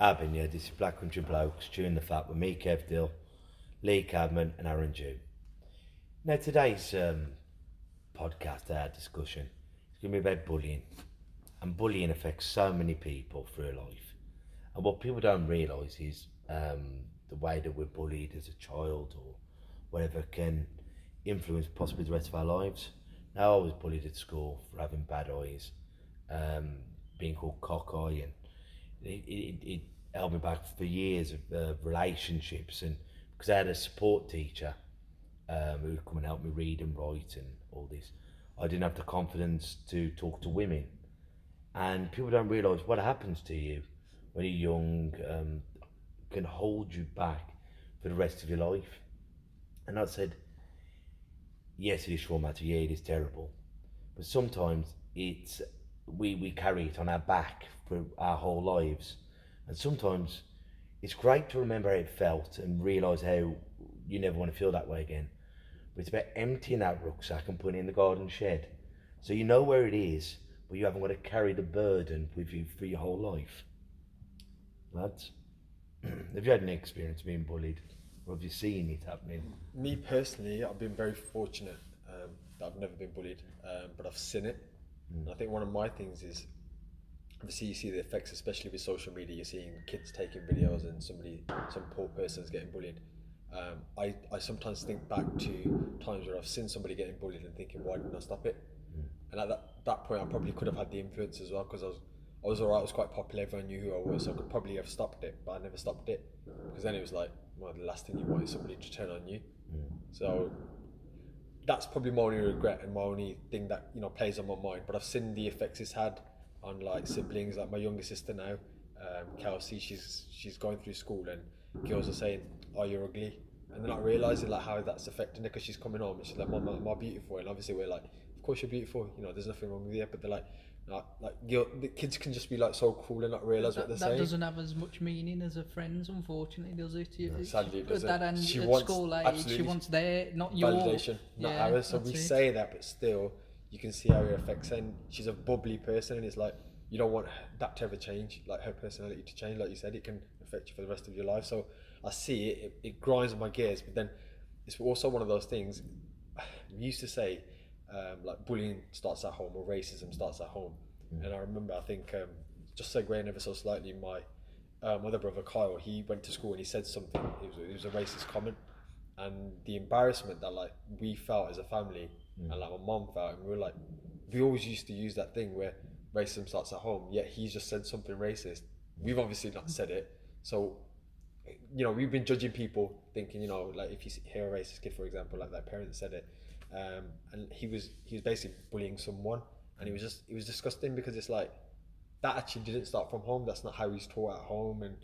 Abin, yeah, this is Black Country Blokes chewing the fat with me, Kev Dill, Lee Cadman, and Aren Jew. Now, today's um, podcast, our discussion, is going to be about bullying. And bullying affects so many people through life. And what people don't realise is um, the way that we're bullied as a child or whatever can influence possibly the rest of our lives. Now, I was bullied at school for having bad eyes, um, being called cockeye, and it, it, it held me back for years of uh, relationships. And because I had a support teacher um, who would come and help me read and write and all this, I didn't have the confidence to talk to women. And people don't realise what happens to you when you're young um, can hold you back for the rest of your life. And I said, yes, it is traumatic. Yeah, it is terrible. But sometimes it's we we carry it on our back for our whole lives, and sometimes it's great to remember how it felt and realise how you never want to feel that way again. But it's about emptying that rucksack and putting it in the garden shed, so you know where it is, but you haven't got to carry the burden with you for your whole life. Lads, have you had any experience being bullied, or have you seen it happening? Me personally, I've been very fortunate um, that I've never been bullied, um, but I've seen it. And I think one of my things is obviously you see the effects, especially with social media. You're seeing kids taking videos and somebody, some poor person's getting bullied. Um, I, I sometimes think back to times where I've seen somebody getting bullied and thinking, why didn't I stop it? And at that, that point, I probably could have had the influence as well because I was I was alright. I was quite popular. Everyone knew who I was, so I could probably have stopped it, but I never stopped it because then it was like, well, the last thing you want is somebody to turn on you. So that's probably my only regret and my only thing that you know plays on my mind. But I've seen the effects it's had on like siblings. Like my younger sister now, um, Kelsey, she's she's going through school and girls are saying, "Oh, you're ugly," and they're not realising like how that's affecting her because she's coming home and she's like, "Mom, am I beautiful?" And obviously we're like, "Of course you're beautiful. You know, there's nothing wrong with you." But they're like. Like, like you the kids can just be like so cool and not realise what they're that saying. That doesn't have as much meaning as a friend's, unfortunately, does it? You- sadly it at doesn't. that end, She at wants- school age, she wants their, not your validation, not yeah, ours. So we it. say that, but still, you can see how it affects her. And she's a bubbly person, and it's like you don't want that to ever change, like her personality to change. Like you said, it can affect you for the rest of your life. So I see it; it, it grinds my gears. But then it's also one of those things. We used to say, um, like bullying starts at home or racism starts at home. And I remember, I think, um, just segueing ever so slightly, my um, other brother Kyle, he went to school and he said something. It was, it was a racist comment, and the embarrassment that like we felt as a family, and like my mom felt, and we were like, we always used to use that thing where racism starts at home. Yet he just said something racist. We've obviously not said it, so you know we've been judging people, thinking you know like if you hear a racist kid, for example, like their parents said it, um, and he was he was basically bullying someone, and it was just it was disgusting because it's like that actually didn't start from home. That's not how he's taught at home, and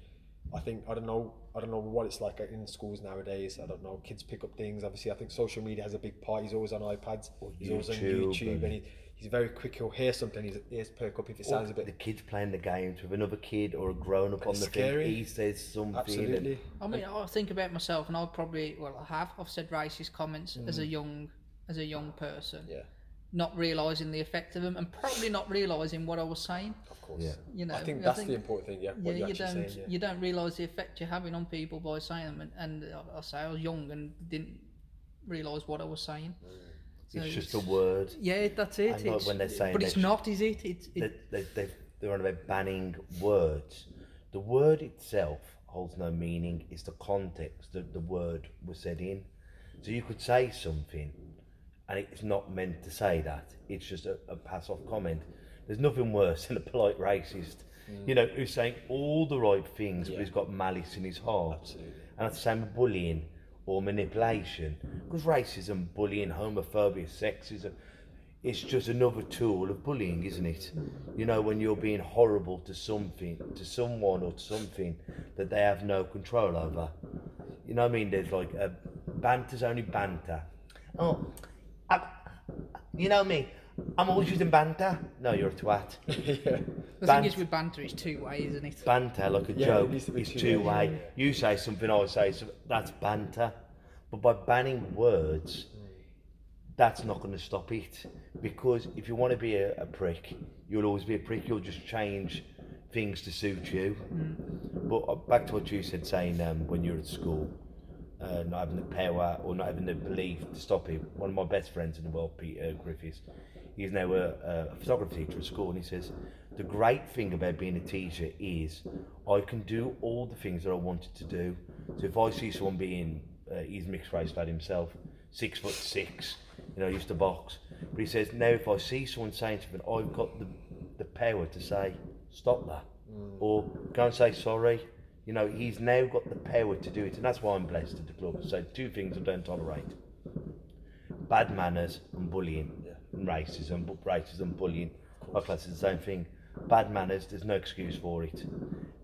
I think I don't know I don't know what it's like in schools nowadays. I don't know. Kids pick up things. Obviously, I think social media has a big part. He's always on iPads. he's always on YouTube YouTube, and- and he, he's very quick. He'll hear something. His ears perk up if it sounds a bit. the bit. kids playing the games with another kid or a grown up on the scary. thing. He says something. and- Absolutely. I mean, I think about myself, and I've probably, well, I have. I've said racist comments as a mm. young, as a young person, Yeah, not realizing the effect of them, and probably not realizing what I was saying. of course. Yeah. You know, I think I that's think- the important thing. Yeah, what yeah, you're you actually don't, saying. Yeah. you don't realize the effect you're having on people by saying them, and, and I- I say I was young and didn't realize what I was saying. Mm. So It's just a word. Yeah, that's it. And like It's, when they're saying but it's not, is it? It's it, They, they, they, they're on about banning words. The word itself holds no meaning. It's the context that the word was said in. So you could say something, and it's not meant to say that. It's just a, a pass-off comment. There's nothing worse than a polite racist, you know, who's saying all the right things, but he's got malice in his heart. Absolutely. And that's the same with bullying or manipulation. Because racism, bullying, homophobia, sexism, it's just another tool of bullying, isn't it? You know, when you're being horrible to something, to someone or to something that they have no control over. You know what I mean? There's like a banter's only banter. Oh, I, you know me. I'm always using banter. No, you're a twat. yeah. The Bant- thing is with banter, it's two way, isn't it? banter like a Yeah, joke it needs to be is two-way, way. yeah, yeah. You say something, I say something. That's banter. But by banning words, that's not going to stop it. Because if you want to be a, a prick, you'll always be a prick. You'll just change things to suit you. But uh, back to what you said, saying um, when you're at school, uh, not having the power or not having the belief to stop him. One of my best friends in the world, Peter Griffiths, he's now a, a photography teacher at school, and he says the great thing about being a teacher is I can do all the things that I wanted to do. So if I see someone being, uh, he's mixed race lad himself, six foot six, you know, used to box. But he says now if I see someone saying something, I've got the the power to say stop that, or go and say sorry. You know, he's now got the power to do it, and that's why I'm blessed at the club. So two things I don't tolerate: bad manners and bullying, and racism. But racism, and bullying, I class it the same thing. Bad manners, there's no excuse for it,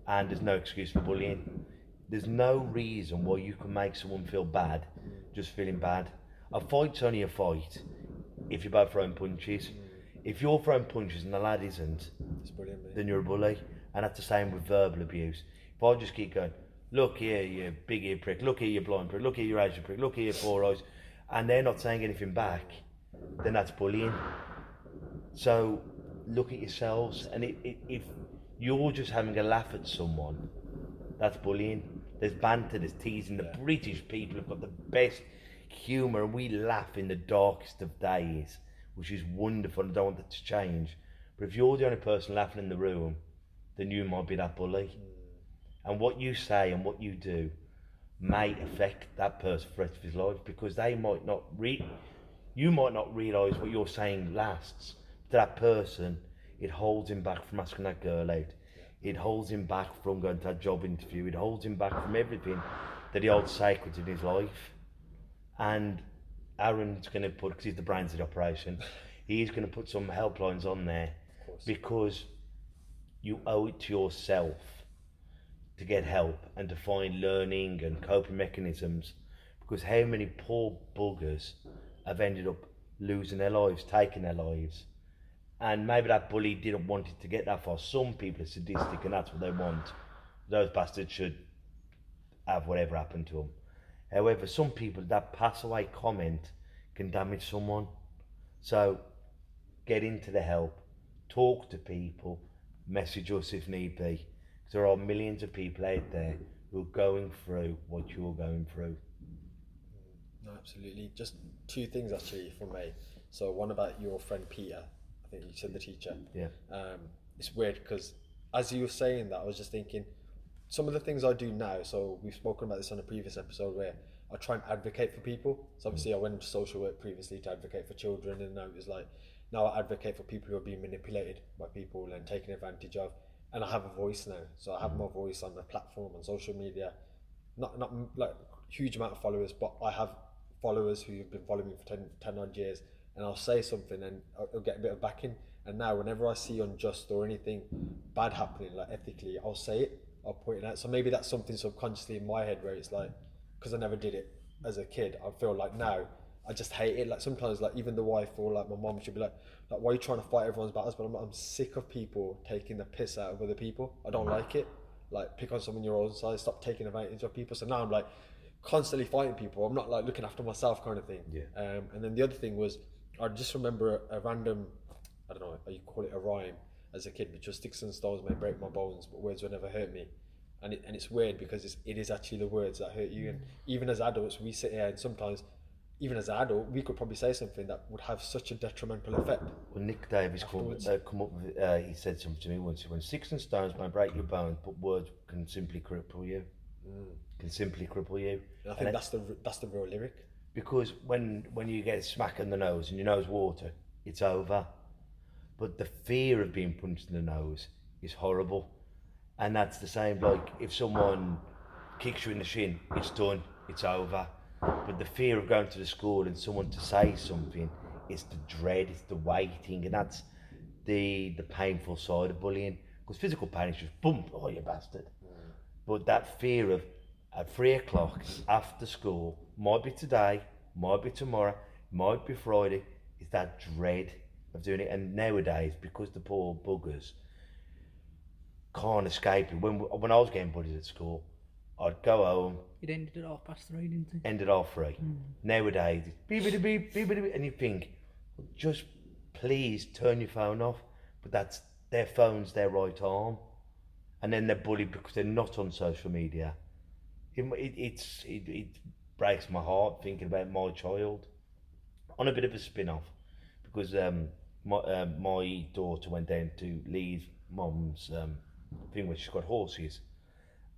and there's no excuse for bullying. There's no reason why you can make someone feel bad just feeling bad. A fight's only a fight if you're both throwing punches. If you're throwing punches and the lad isn't, then you're a bully. And that's the same with verbal abuse. If I just keep going, look here, you big ear prick, look here, you blind prick, look here, you Asian prick, look here, you four eyes, and they're not saying anything back, then that's bullying. So look at yourselves, and it, it, if you're just having a laugh at someone, that's bullying. There's banter, there's teasing. The British people have got the best humour, and we laugh in the darkest of days, which is wonderful. And I don't want that to change. But if you're the only person laughing in the room, then you might be that bully. Mm. And what you say and what you do may affect that person for the rest of his life because they might not re- you might not realise what you're saying lasts. To that person, it holds him back from asking that girl out. It holds him back from going to that job interview. It holds him back from everything that he holds sacred in his life. And Aren's going to put, because he's the brains of the operation, he's going to put some helplines on there because you owe it to yourself to get help and to find learning and coping mechanisms because how many poor buggers have ended up losing their lives, taking their lives. And maybe that bully didn't want it to get that far. Some people are sadistic and that's what they want. Those bastards should have whatever happened to them. However, some people, that pass away comment can damage someone. So get into the help, talk to people, message us if need be. 'Cause there are millions of people out there who are going through what you're going through. No, absolutely. Just two things actually from me. So one about your friend Peter. I think you said the teacher. Yeah. Um, it's weird because as you were saying that, I was just thinking some of the things I do now. So we've spoken about this on a previous episode where I try and advocate for people. So obviously I went into social work previously to advocate for children, and now it was like now I advocate for people who are being manipulated by people and taken advantage of. And I have a voice now, so I have mm-hmm. my voice on the platform on social media. Not not like huge amount of followers, but I have followers who have been following me for 10, 10 odd years, and I'll say something and I'll, I'll get a bit of backing. And now, whenever I see unjust or anything bad happening, like ethically, I'll say it, I'll point it out. So maybe that's something subconsciously in my head where it's like, because I never did it as a kid, I feel like now I just hate it. Like sometimes, like even the wife or like my mom should be like, like why are you trying to fight everyone's battles? But I'm, I'm sick of people taking the piss out of other people. I don't like it. Like pick on someone your own size, stop taking advantage of people. So now I'm like constantly fighting people. I'm not like looking after myself kind of thing. Yeah. Um, and then the other thing was, I just remember a, a random, I don't know, you call it a rhyme as a kid, which was sticks and stones may break my bones, but words will never hurt me. And it, and it's weird because it's, it is actually the words that hurt you. And even as adults, we sit here and sometimes, even as an adult, we could probably say something that would have such a detrimental effect. Well, Nick Davis come, uh, come up with, uh, he said something to me once. He went, six and stones may break your bones, but words can simply cripple you. Can simply cripple you. And I And think it- that's the that's the real lyric. because when when you get a smack in the nose and your nose water, it's over. But the fear of being punched in the nose is horrible, and that's the same. Like if someone kicks you in the shin, it's done, it's over. But the fear of going to the school and someone to say something it's the dread, it's the waiting, and that's the the painful side of bullying. Because physical pain is just boom, oh you bastard. But that fear of at three o'clock after school, might be today, might be tomorrow, might be Friday, is that dread of doing it. And nowadays, because the poor buggers can't escape it. When when I was getting bullied at school, I'd go home, It ended at half past three, didn't it? ended off free. Nowadays, it's beep, beep, beep, beep, beep, and you think, just please turn your phone off. But that's their phone's their right arm, and then they're bullied because they're not on social media. It, it, it's it, it breaks my heart thinking about my child. On a bit of a spin off, because um, my uh, my daughter went down to Lee's mum's um, thing where she's got horses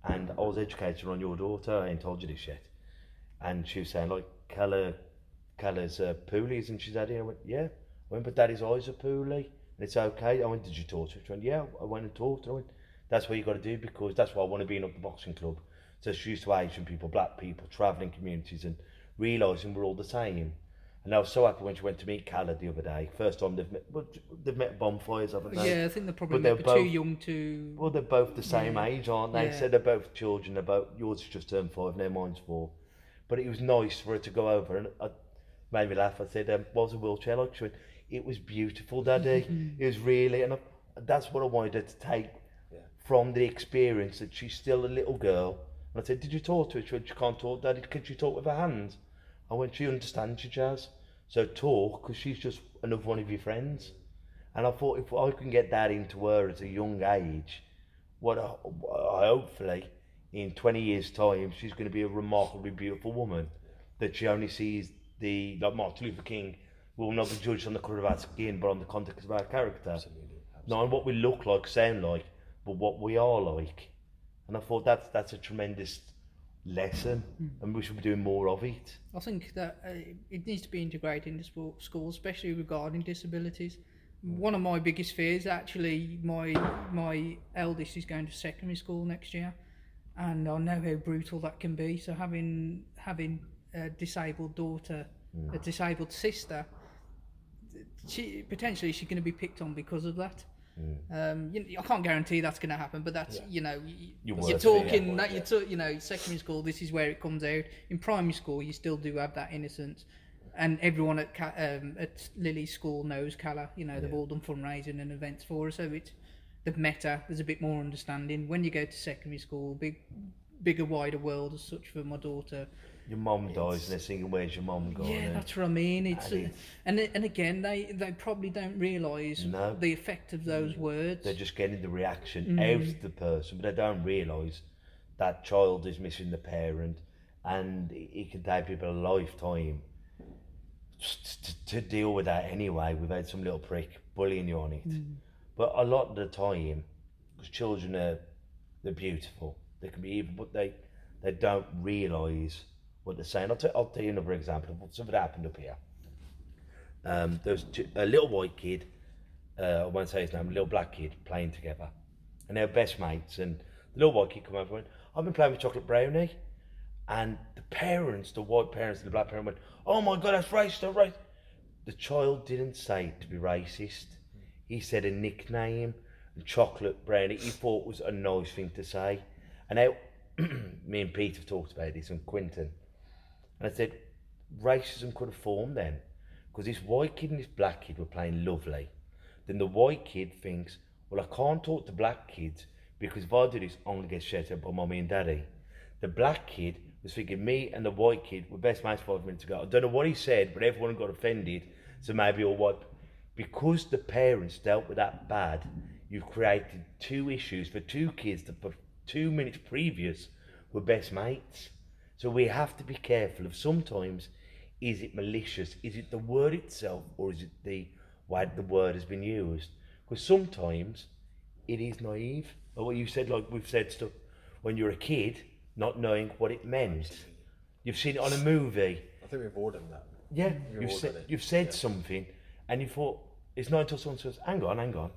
and I was educated on your daughter. I ain't told you this yet. And she was saying like, Keller, Keller's uh, poolies, and she's it. I went, yeah. I went, but Daddy's eyes are pooly, and it's okay. I went, did you talk to her? She went, yeah. I went and talked to her. Went, that's what you got to do because that's why I want to be in the boxing club. So she's used to Asian people, black people, travelling communities, and realising we're all the same. And I was so happy when she went to meet Keller the other day. First time they've met, well, they've met bonfires, haven't they? Yeah, I think they're probably But they're maybe too young to. Well, they're both the same Yeah. age, aren't they? Yeah. So they're both children. They're both yours has just turned five, now mine's four. But it was nice for her to go over, and I made me laugh. I said, um, "What was a wheelchair like?" She went, "It was beautiful, Daddy. it was really." And I, that's what I wanted her to take from the experience that she's still a little girl. And I said, "Did you talk to her?" She went, "She can't talk, Daddy. Can she talk with her hands?" I went, "She understands you, Jazz. So talk, because she's just another one of your friends." And I thought if I can get that into her at a young age, what I, hopefully in 20 years' time she's going to be a remarkably beautiful woman that she only sees the like Martin Luther King will not be judged on the colour of our skin but on the context of our character. Not on what we look like, sound like, but what we are like. And I thought that's that's a tremendous lesson, hmm. and we should be doing more of it. I think that uh, it needs to be integrated into schools, especially regarding disabilities. Hmm. One of my biggest fears, actually, my my eldest is going to secondary school next year, and I know how brutal that can be. So having having a disabled daughter, a hmm. disabled sister, she potentially she's going to be picked on because of that. Um, you, I can't guarantee that's going to happen, but that's you know y- you're worst fear, talking yeah. that you're talk, you know secondary school. This is where it comes out. In primary school, you still do have that innocence, and everyone at um, at Lily's school knows Calla. You know they've all done fundraising and events for her, so it's they've met her. There's a bit more understanding. When you go to secondary school, big, bigger, wider world as such for my daughter. Your mum dies and they're singing "Where's your mum gone?" Yeah, that's what I mean. It's And uh, and and again, they they probably don't realise No. the effect of those mm. words. they're just getting the reaction out of the person, but they don't realise that child is missing the parent, and it can take people a lifetime to, to, deal with that anyway without some little prick bullying you on it. Mm. But a lot of the time, because children are they're beautiful, they can be evil, but they they don't realise what they're saying. I'll, t- I'll tell you another example of something that happened up here. Um, there was two, a little white kid uh, I won't say his name, a little black kid playing together. And they were best mates. And the little white kid come over and went, I've been playing with chocolate brownie. And the parents, the white parents and the black parent went, Oh my god, that's racist, that's racist. The child didn't say to be racist. He said a nickname, chocolate brownie. He thought was a nice thing to say. And now, me and Pete have talked about this and Quinton. And I said, racism could have formed then. Because this white kid and this black kid were playing lovely. Then the white kid thinks, well, I can't talk to black kids because if I do this, I'm going to get shut up by mommy and daddy. The black kid was thinking me and the white kid were best mates five minutes ago. I don't know what he said, but everyone got offended. So maybe all white. Because the parents dealt with that bad, you've created two issues for two kids that for two minutes previous were best mates. So we have to be careful of sometimes is it malicious? Is it the word itself or is it the way the word has been used? Because sometimes it is naive. Or what you said, like we've said stuff when you're a kid, not knowing what it meant. You've seen it on a movie. I think we've all done that. Yeah, We've you've said you've said Yeah. something, and you thought it's not until someone says, "Hang on, hang on,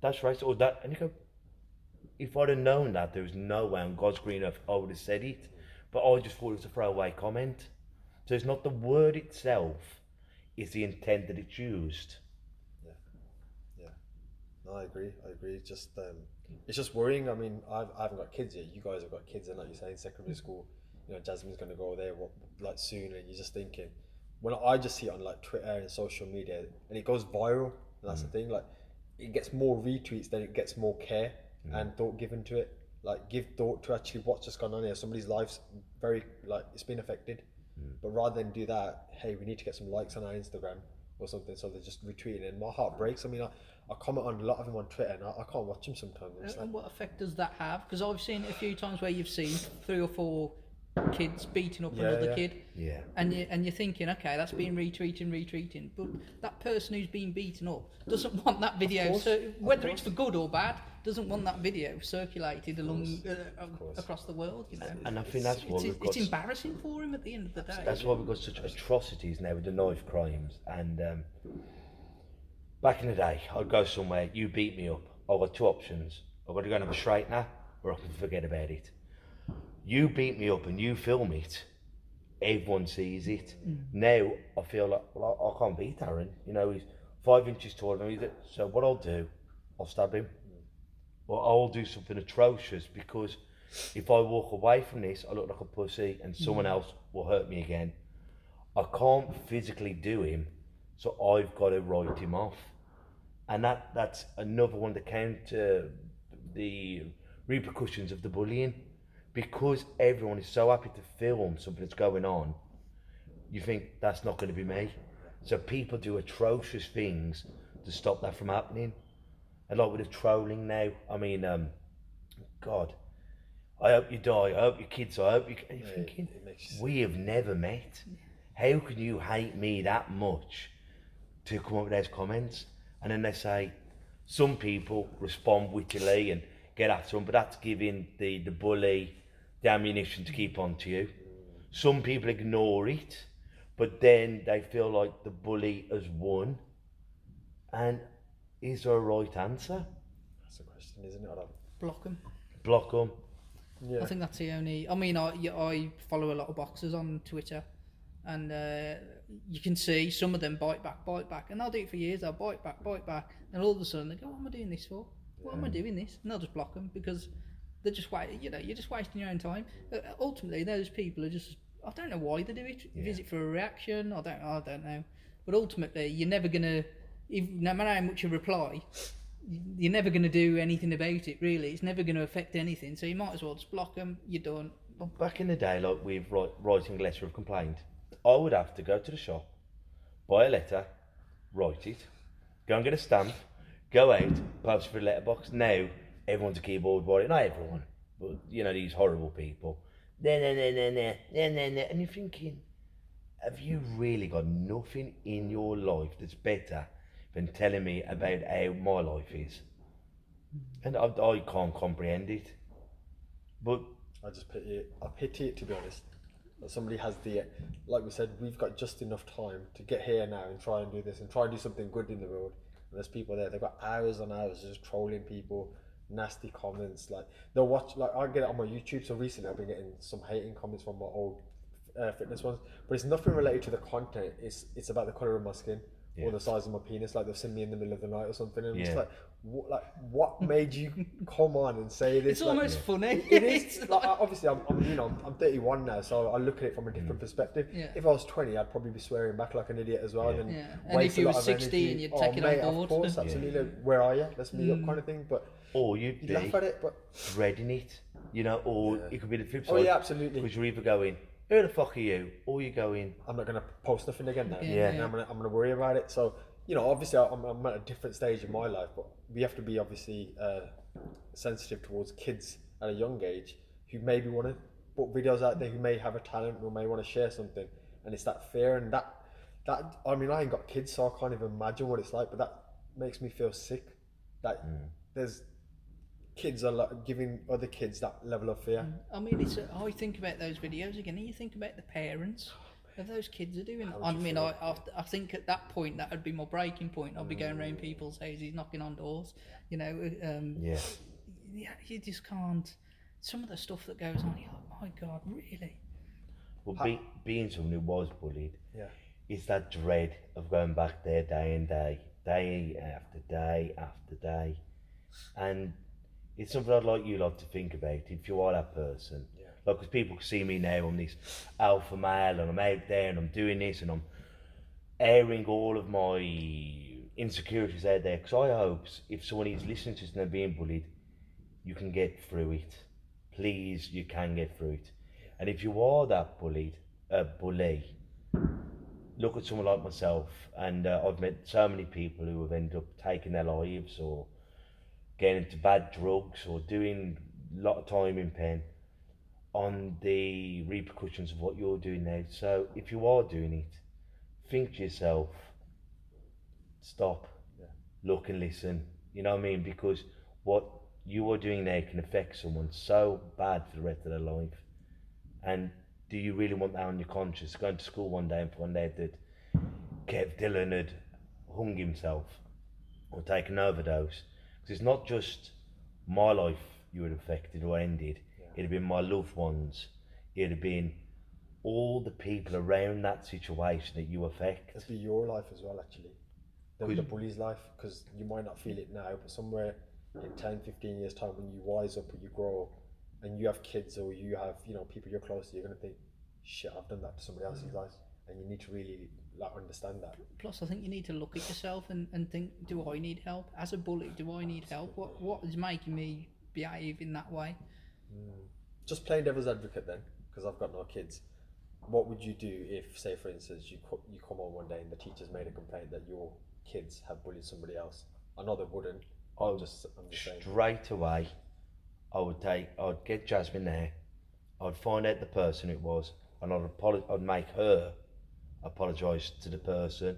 that's right," or that, and you go, "If I'd have known that, there was no way on God's green earth I would have said it." But I just thought it was a throwaway comment. So it's not the word itself; is the intent that it's used. Yeah, yeah. No, I agree. I agree. Just um, it's just worrying. I mean, I've, I haven't got kids yet. You guys have got kids, and like you say, in secondary school, you know, Jasmine's going to go there what, like soon, and you're just thinking. When I just see it on like Twitter and social media, and it goes viral, and that's the thing. Like, it gets more retweets than it gets more care and thought given to it. Like, give thought to actually what's just gone on here. Somebody's life's very like it's been affected, mm. but rather than do that, hey, we need to get some likes on our Instagram or something. So they're just retweeting, it. and my heart breaks. I mean, I, I comment on a lot of them on Twitter, and I, I can't watch them sometimes. Uh, and like, what effect does that have? Because I've seen a few times where you've seen three or four kids beating up Yeah, another yeah. kid, Yeah. and you and you're thinking, okay, that's being retweeting, retweeting, but that person who's being beaten up doesn't want that video, course, so whether it's for good or bad, doesn't want that video circulated along uh, across the world. You know, And I think that's why it's, we've it's got. embarrassing for him at the end of the day. That's why we've got such atrocities now with the knife crimes. And um, back in the day, I'd go somewhere, you beat me up. I've got two options. I've got to go and have a straightener, or I can forget about it. You beat me up and you film it, everyone sees it. Mm. Now I feel like, well, I, can't beat Aren. You know, he's five inches taller than me. So what I'll do, I'll stab him. Or I'll do something atrocious because if I walk away from this, I look like a pussy and mm. someone else will hurt me again. I can't physically do him, so I've got to write him off. And that, that's another one to counter the repercussions of the bullying. Because everyone is so happy to film something that's going on, you think that's not going to be me. So people do atrocious things to stop that from happening. And like with the trolling now, I mean, um, God, I hope you die. I hope your kids. I hope you. And you're thinking, it makes you we have never met. How can you hate me that much to come up with those comments? And then they say, some people respond wittily and get at them, but that's giving the, the bully the ammunition to keep on to you. Some people ignore it, but then they feel like the bully has won. And is there a right answer? that's the question, isn't it? I don't, Block them. Block them. yeah. I think that's the only. I mean, I, I follow a lot of boxers on Twitter, and uh, you can see some of them bite back, bite back, and they'll do it for years. They'll bite back, bite back, and all of a sudden they go, "What am I doing this for? What am I doing this?" And they'll just block them because they're just wa You know, you're just wasting your own time. Uh, ultimately, those people are just. I don't know why they do it. Is it for a reaction? I don't. I don't know. But ultimately, you're never gonna. If, no matter how much you reply, you're never going to do anything about it really it's never going to affect anything so you might as well just block them you're done back in the day, like with writing a letter of complaint, I would have to go to the shop, buy a letter, write it, go and get a stamp, go out, post it for a letterbox. Now everyone's a keyboard warrior, not everyone, but you know these horrible people. Nah, nah, nah, nah, nah, nah, nah, nah. And you're thinking, have you really got nothing in your life that's better than telling me about how my life is? Mm. And I, I can't comprehend it. But I just pity it. I pity it to be honest. That somebody has the, like we said, we've got just enough time to get here now and try and do this and try and do something good in the world. And there's people there. They've got hours on hours just trolling people, nasty comments. Like they'll watch. Like I get it on my YouTube. So recently I've been getting some hating comments from my old uh, fitness ones, but it's nothing related to the content. It's it's about the color of my skin. Yeah. Or the size of my penis, like they've seen me in the middle of the night or something, and I'm Yeah. just like, what, like, what made you come on and say this? it's Like, almost funny it is like obviously I'm, I'm you know I'm, I'm 31 now, so I look at it from a different perspective. Yeah. If I was 20, I'd probably be swearing back like an idiot as well. Yeah. Then Yeah. And if you were 16, energy. you'd oh, take it on mate, board. Of course, absolutely. Where are you? Let's meet up, kind of thing. But or you'd you be laugh at it, but dreading it, you know, or it could be the flip side. oh yeah, absolutely. Because you're either going, who the fuck are you? Or you're going, I'm not gonna post nothing again now. Yeah, And I'm gonna I'm gonna worry about it. So you know, obviously I'm, I'm at a different stage in my life, but we have to be obviously uh, sensitive towards kids at a young age who maybe want to put videos out there who may have a talent or may want to share something, and it's that fear and that that I mean I ain't got kids, so I can't even imagine what it's like, but that makes me feel sick. That there's kids are like giving other kids that level of fear. Mm. I mean, it's. A, I think about those videos again, and you think about the parents of those kids are doing. I mean, I, I, I think at that point that would be my breaking point. I'd be going around mm. people's houses, knocking on doors. You know, uh, um, yeah. yeah, you just can't. Some of the stuff that goes on, you're like, my God, really? Well, be, being someone who was bullied, Yeah. it's that dread of going back there day and day, day after day after day. And it's something I'd like you lot to think about if you are that person. Yeah. Like, because people see me now, I'm this alpha male and I'm out there and I'm doing this and I'm airing all of my insecurities out there. Because I hope if someone is listening to this and they're being bullied, you can get through it. Please, you can get through it. And if you are that bullied, uh, bully, look at someone like myself, and uh, I've met so many people who have ended up taking their lives or getting into bad drugs or doing a lot of time in pen on the repercussions of what you're doing now. So if you are doing it, think to yourself, stop, Yeah. look and listen. You know what I mean? Because what you are doing now can affect someone so bad for the rest of their life. And do you really want that on your conscience? Going to school one day and find out that Kev Dillon had hung himself or taken an overdose. Because it's not just my life you would have affected or ended, it'd have been my loved ones, it'd have been all the people around that situation that you affect. It'll be your life as well, actually. Than the bully's life, because you might not feel it now, but somewhere in 10, 15 years' time, when you wise up or you grow, and you have kids or you have, you know, people you're close to, you're gonna think, shit, I've done that to somebody else's mm. life, and you need to really like understand that. Plus, I think you need to look at yourself and, and think, do I need help? As a bully, do I need help? What What is making me behave in that way? Hmm. Just playing devil's advocate then, because I've got no kids. What would you do if, say, for instance, you co- you come on one day and the teacher's made a complaint that your kids have bullied somebody else? I know they wouldn't. I I'm would just, I'm just saying. straight away, I would take, I'd get Jasmine there, I'd find out the person it was, and I'd apologize. I'd make her apologise to the person,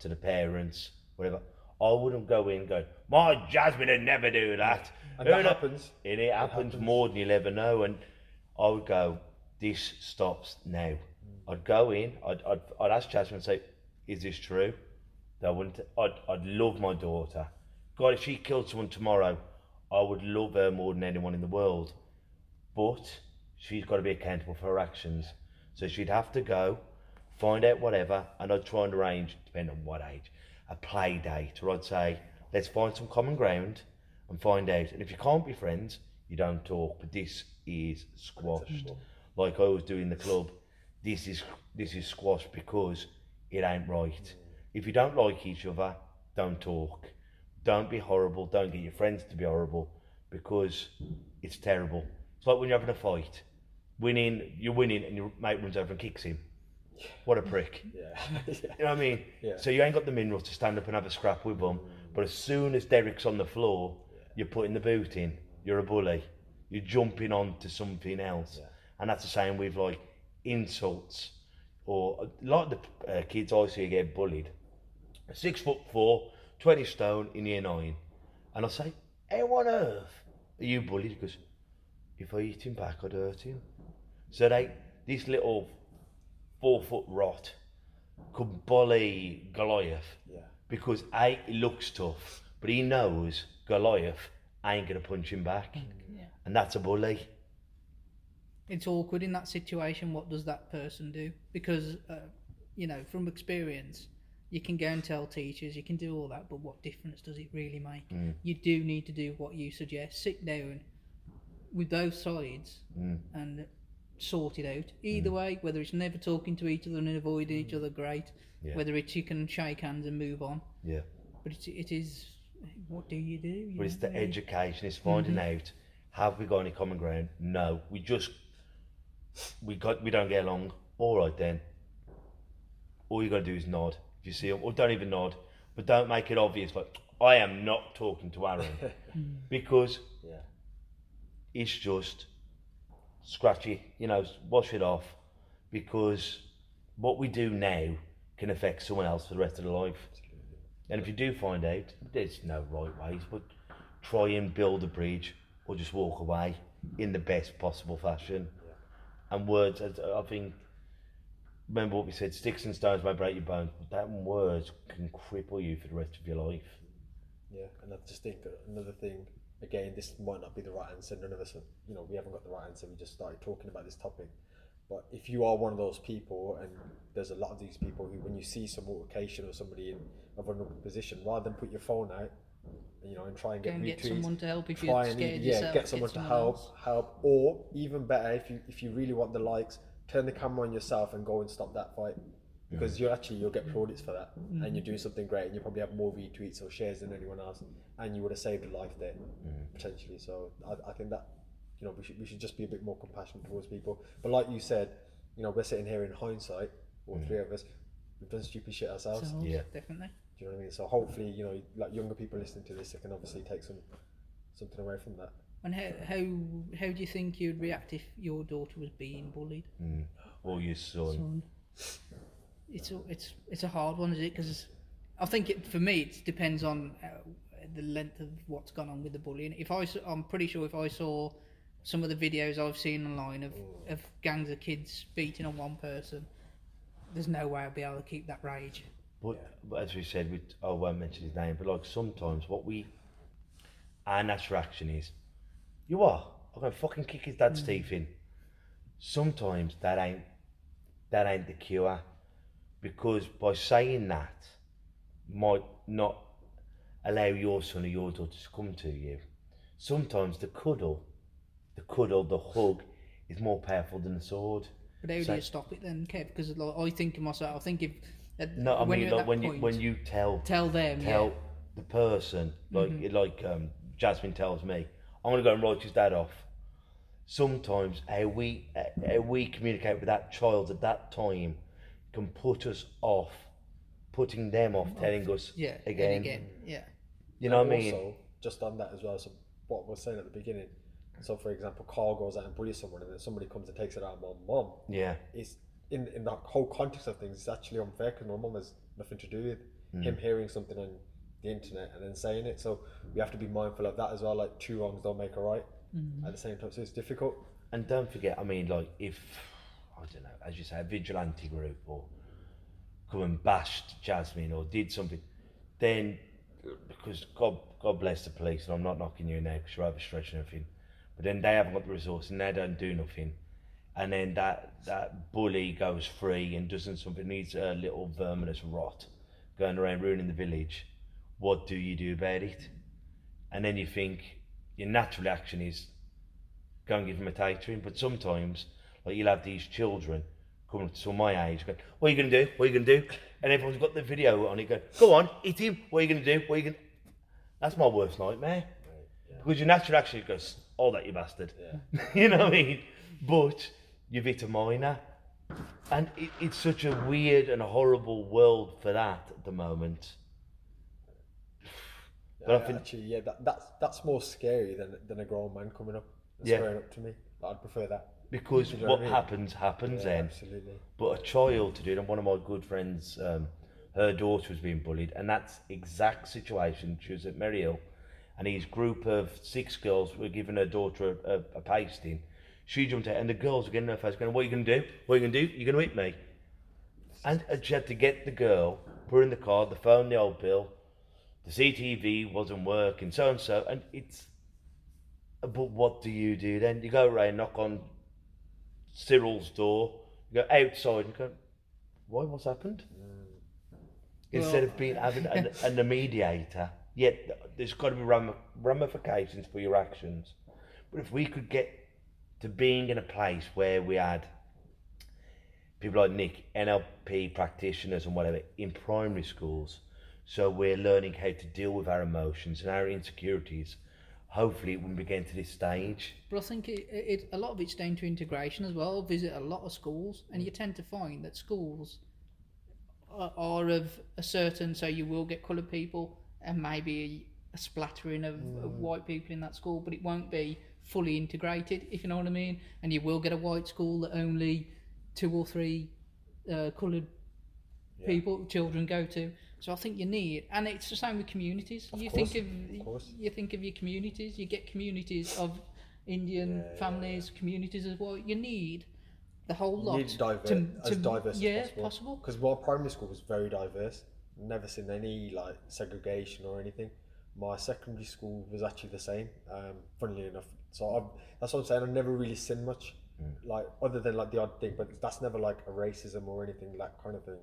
to the parents, whatever. I wouldn't go in going, my Jasmine would never do that. And that happens. And it happens, happens. more than you'll ever know. And I would go, this stops now. Mm. I'd go in, I'd, I'd, I'd ask Jasmine and say, is this true? That wouldn't. I'd, I'd love my daughter. God, if she killed someone tomorrow, I would love her more than anyone in the world. But she's got to be accountable for her actions. So she'd have to go, find out whatever, and I'd try and arrange, depending on what age, a play date. Or I'd say, let's find some common ground and find out. And if you can't be friends, you don't talk. But this is squashed. Like I was doing the club, this is this is squashed because it ain't right. If you don't like each other, don't talk. Don't be horrible. Don't get your friends to be horrible because it's terrible. It's like when you're having a fight. Winning, you're winning, and your mate runs over and kicks him. What a prick. Yeah. You know what I mean? Yeah. So you ain't got the minerals to stand up and have a scrap with them. But as soon as Derek's on the floor, you're putting the boot in. You're a bully. You're jumping on to something else. And that's the same with like insults. Or a lot of the uh, kids I see get bullied. Six foot four, 20 stone in year nine. And I say, how on earth are you bullied? Because if I hit him back, I'd hurt him. So they, this little four foot rot could bully Goliath Yeah. because A, he looks tough, but he knows Goliath ain't gonna punch him back, Yeah. and that's a bully. It's awkward in that situation. What does that person do? Because, uh, you know, from experience, you can go and tell teachers, you can do all that, but what difference does it really make? You do need to do what you suggest. Sit down with those sides and sort it out. Mm. Either way, whether it's never talking to each other and avoiding each mm. other, great. Yeah. Whether it's you can shake hands and move on. Yeah, But it, it is, what do you do? You but it's know? the education. It's finding mm-hmm. out have we got any common ground? No, we just we got we don't get along. All right then. All you got to do is nod. If you see him, or don't even nod, but don't make it obvious. Like I am not talking to Aren because Yeah. it's just scratchy, you know, wash it off because what we do now can affect someone else for the rest of their life. And if you do find out, there's no right ways, but try and build a bridge or just walk away in the best possible fashion. And words, I think, remember what we said, sticks and stones may break your bones, but that words can cripple you for the rest of your life. Yeah, and I just think another thing, again, this might not be the right answer. None of us, are, you know, we haven't got the right answer. We just started talking about this topic, But if you are one of those people, and there's a lot of these people who, when you see some altercation or somebody in a vulnerable position, rather than put your phone out, you know, and try and get and get someone to help if you're try and scared yeah, yourself, get someone to help, else. help, or even better, if you if you really want the likes, turn the camera on yourself and go and stop that fight. Because you're actually you'll get plaudits for that, and you're mm-hmm. doing something great, and you probably have more retweets or shares than anyone else, and you would have saved a life there potentially. So I, I think that you know we should we should just be a bit more compassionate towards people. But like you said, you know we're sitting here in hindsight, all three mm. of us, we've done stupid shit ourselves. So, Yeah. definitely. Do you know what I mean? So hopefully, you know, like younger people listening to this, they can obviously take some something away from that. And how how how do you think you'd react if your daughter was being bullied? Mm. Or your son. So it's a, it's it's a hard one, is it? Because I think it, for me it depends on uh, the length of what's gone on with the bullying. If I I'm pretty sure if I saw some of the videos I've seen online of, of gangs of kids beating on one person, there's no way I'll be able to keep that rage. But, but as we said, we, I won't mention his name, but like sometimes what we, our natural action is, you are, I'm going to fucking kick his dad's teeth in. Sometimes that ain't, that ain't the cure. Because by saying that, might not allow your son or your daughter to come to you. Sometimes the cuddle, the cuddle, the hug is more powerful than the sword. But how do So- you stop it then, Kev? Because like, I think to myself, I think if at- No, I when mean like when you when you tell tell them, tell yeah, the person like like um, Jasmine tells me, I'm gonna go and write his dad off. Sometimes how we how we communicate with that child at that time can put us off, putting them off, telling us yeah, again. again, yeah. You know what I mean? Also, just on that as well. So what we're saying at the beginning. So for example, Carl goes out and bullies someone, and then somebody comes and takes it out on my mum. Yeah, It's in in the whole context of things. It's actually unfair because my mom has nothing to do with Mm. him hearing something on the internet and then saying it. So we have to be mindful of that as well. Like two wrongs don't make a right. At the same time, so it's difficult. and don't forget. I mean, like if I don't know, as you say, a vigilante group or come and bashed Jasmine or did something, then because God, God bless the police, and I'm not knocking you in there because you're overstretching everything, but then they haven't got the resource and they don't do nothing, and then that that bully goes free and doesn't something needs a little verminous rot going around ruining the village. What do you do about it? And then you think your natural action is go and give him a tatering, but sometimes like you'll have these children coming up to my age going, What are you gonna do? What are you gonna do? And everyone's got the video on it going, Go on, hit him, what are you gonna do? What are you gonna That's my worst nightmare. Because your natural action goes, Oh that you bastard. you know what I mean? But you've hit a minor. And it, it's such a weird and horrible world for that at the moment. But I Yeah, think- actually, yeah, that, that's that's more scary than than a grown man coming up and Yeah. squaring up to me. I'd prefer that. Because you know what what I mean? happens, happens Yeah, then. absolutely. But a child to do it, and one of my good friends, um, her daughter was being bullied, and that's exact situation. She was at Merry Hill, and his group of six girls were giving her daughter a, a, a pasting. She jumped out, and the girls were getting in her face, going, "What are you going to do? What are you going to do? You're going to hit me?" And, and she had to get the girl, put her in the car, the phone, the old bill, the CTV wasn't working, so and so, and it's. But what do you do then? You go around, knock on Cyril's door, you go outside and go, why, what's happened? Instead of being having an, an, a mediator, yet there's got to be ram- ramifications for your actions. But if we could get to being in a place where we had people like Nick, NLP practitioners and whatever, in primary schools, so we're learning how to deal with our emotions and our insecurities, hopefully it wouldn't be getting to this stage. But I think it, it, a lot of it's down to integration as well. Visit a lot of schools, and you tend to find that schools are, are of a certain, so you will get coloured people and maybe a splattering of, of white people in that school, but it won't be fully integrated, if you know what I mean. And you will get a white school that only two or three uh, coloured people, children go to. So I think you need, and it's the same with communities. you course, think of of, course. you think of your communities. You get communities of Indian families, communities as well. You need the whole lot You need diver- to, as to- diverse yeah, as possible. possible. Because my primary school was very diverse. Never seen any like segregation or anything. My secondary school was actually the same. Um, funnily enough, so I've, that's what I'm saying. I've never really seen much like other than like the odd thing, but that's never like a racism or anything that kind of thing.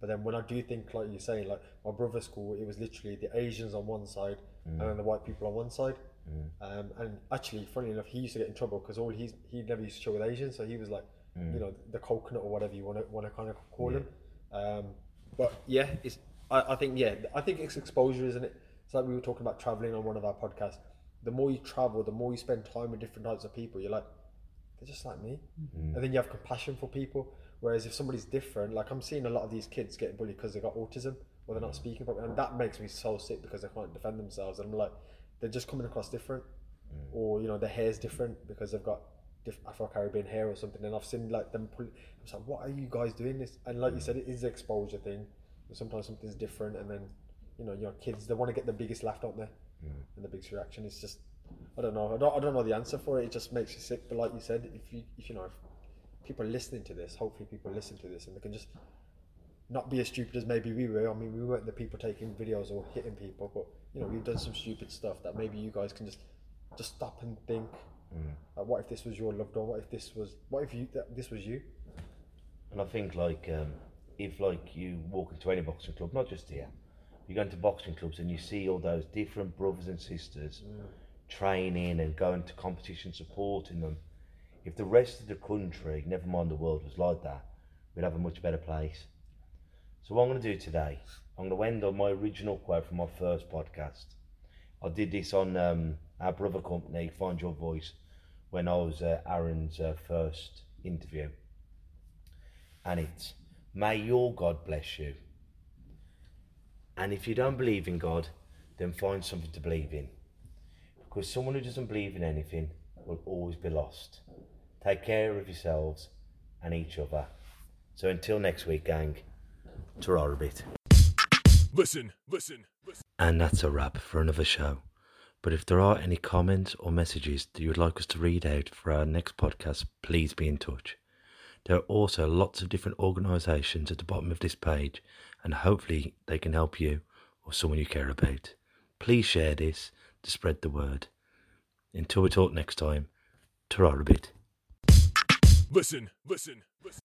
But then when I do think like you're saying, like my brother's school, it was literally the Asians on one side and then the white people on one side. Um, and actually, funny enough, he used to get in trouble because all he's he never used to show with Asians, so he was like, you know, the coconut or whatever you want to want to kind of call him. Um, but yeah, it's I, I think yeah, I think it's exposure, isn't it? It's like we were talking about traveling on one of our podcasts. The more you travel, the more you spend time with different types of people. You're like, they're just like me, mm-hmm. and then you have compassion for people. Whereas if somebody's different, like I'm seeing a lot of these kids getting bullied because they got autism or they're not mm-hmm. speaking properly, and that makes me so sick because they can't defend themselves. And I'm like, they're just coming across different, mm. or you know, their hair's different because they've got diff- Afro Caribbean hair or something. And I've seen like them. Pull- I was like, what are you guys doing this? And like you mm. said, it is an exposure thing. Sometimes something's different, and then you know, your kids they want to get the biggest laugh, don't they? Mm. And the biggest reaction is just, I don't know. I don't, I don't know the answer for it. It just makes you sick. But like you said, if you if you know, if people are listening to this, hopefully people listen to this and they can just not be as stupid as maybe we were. I mean, we weren't the people taking videos or hitting people, but you know, we've done some stupid stuff that maybe you guys can just just stop and think. Like, what if this was your loved one? What if this was? What if you that this was you? And I think like um, if like you walk into any boxing club, not just here, you go into boxing clubs and you see all those different brothers and sisters training and going to competition, supporting them. If the rest of the country, never mind the world, was like that, we'd have a much better place. So what I'm going to do today, I'm going to end on my original quote from my first podcast. I did this on um, our brother company, Find Your Voice, when I was uh, Aren's uh, first interview and it's may your God bless you. And if you don't believe in God, then find something to believe in. Because someone who doesn't believe in anything will always be lost. Take care of yourselves and each other. So until next week, gang, ta a bit. Listen, listen, listen. And that's a wrap for another show. But if there are any comments or messages that you would like us to read out for our next podcast, please be in touch. There are also lots of different organisations at the bottom of this page, and hopefully they can help you or someone you care about. Please share this to spread the word. Until we talk next time, ta bit. Listen, listen, listen.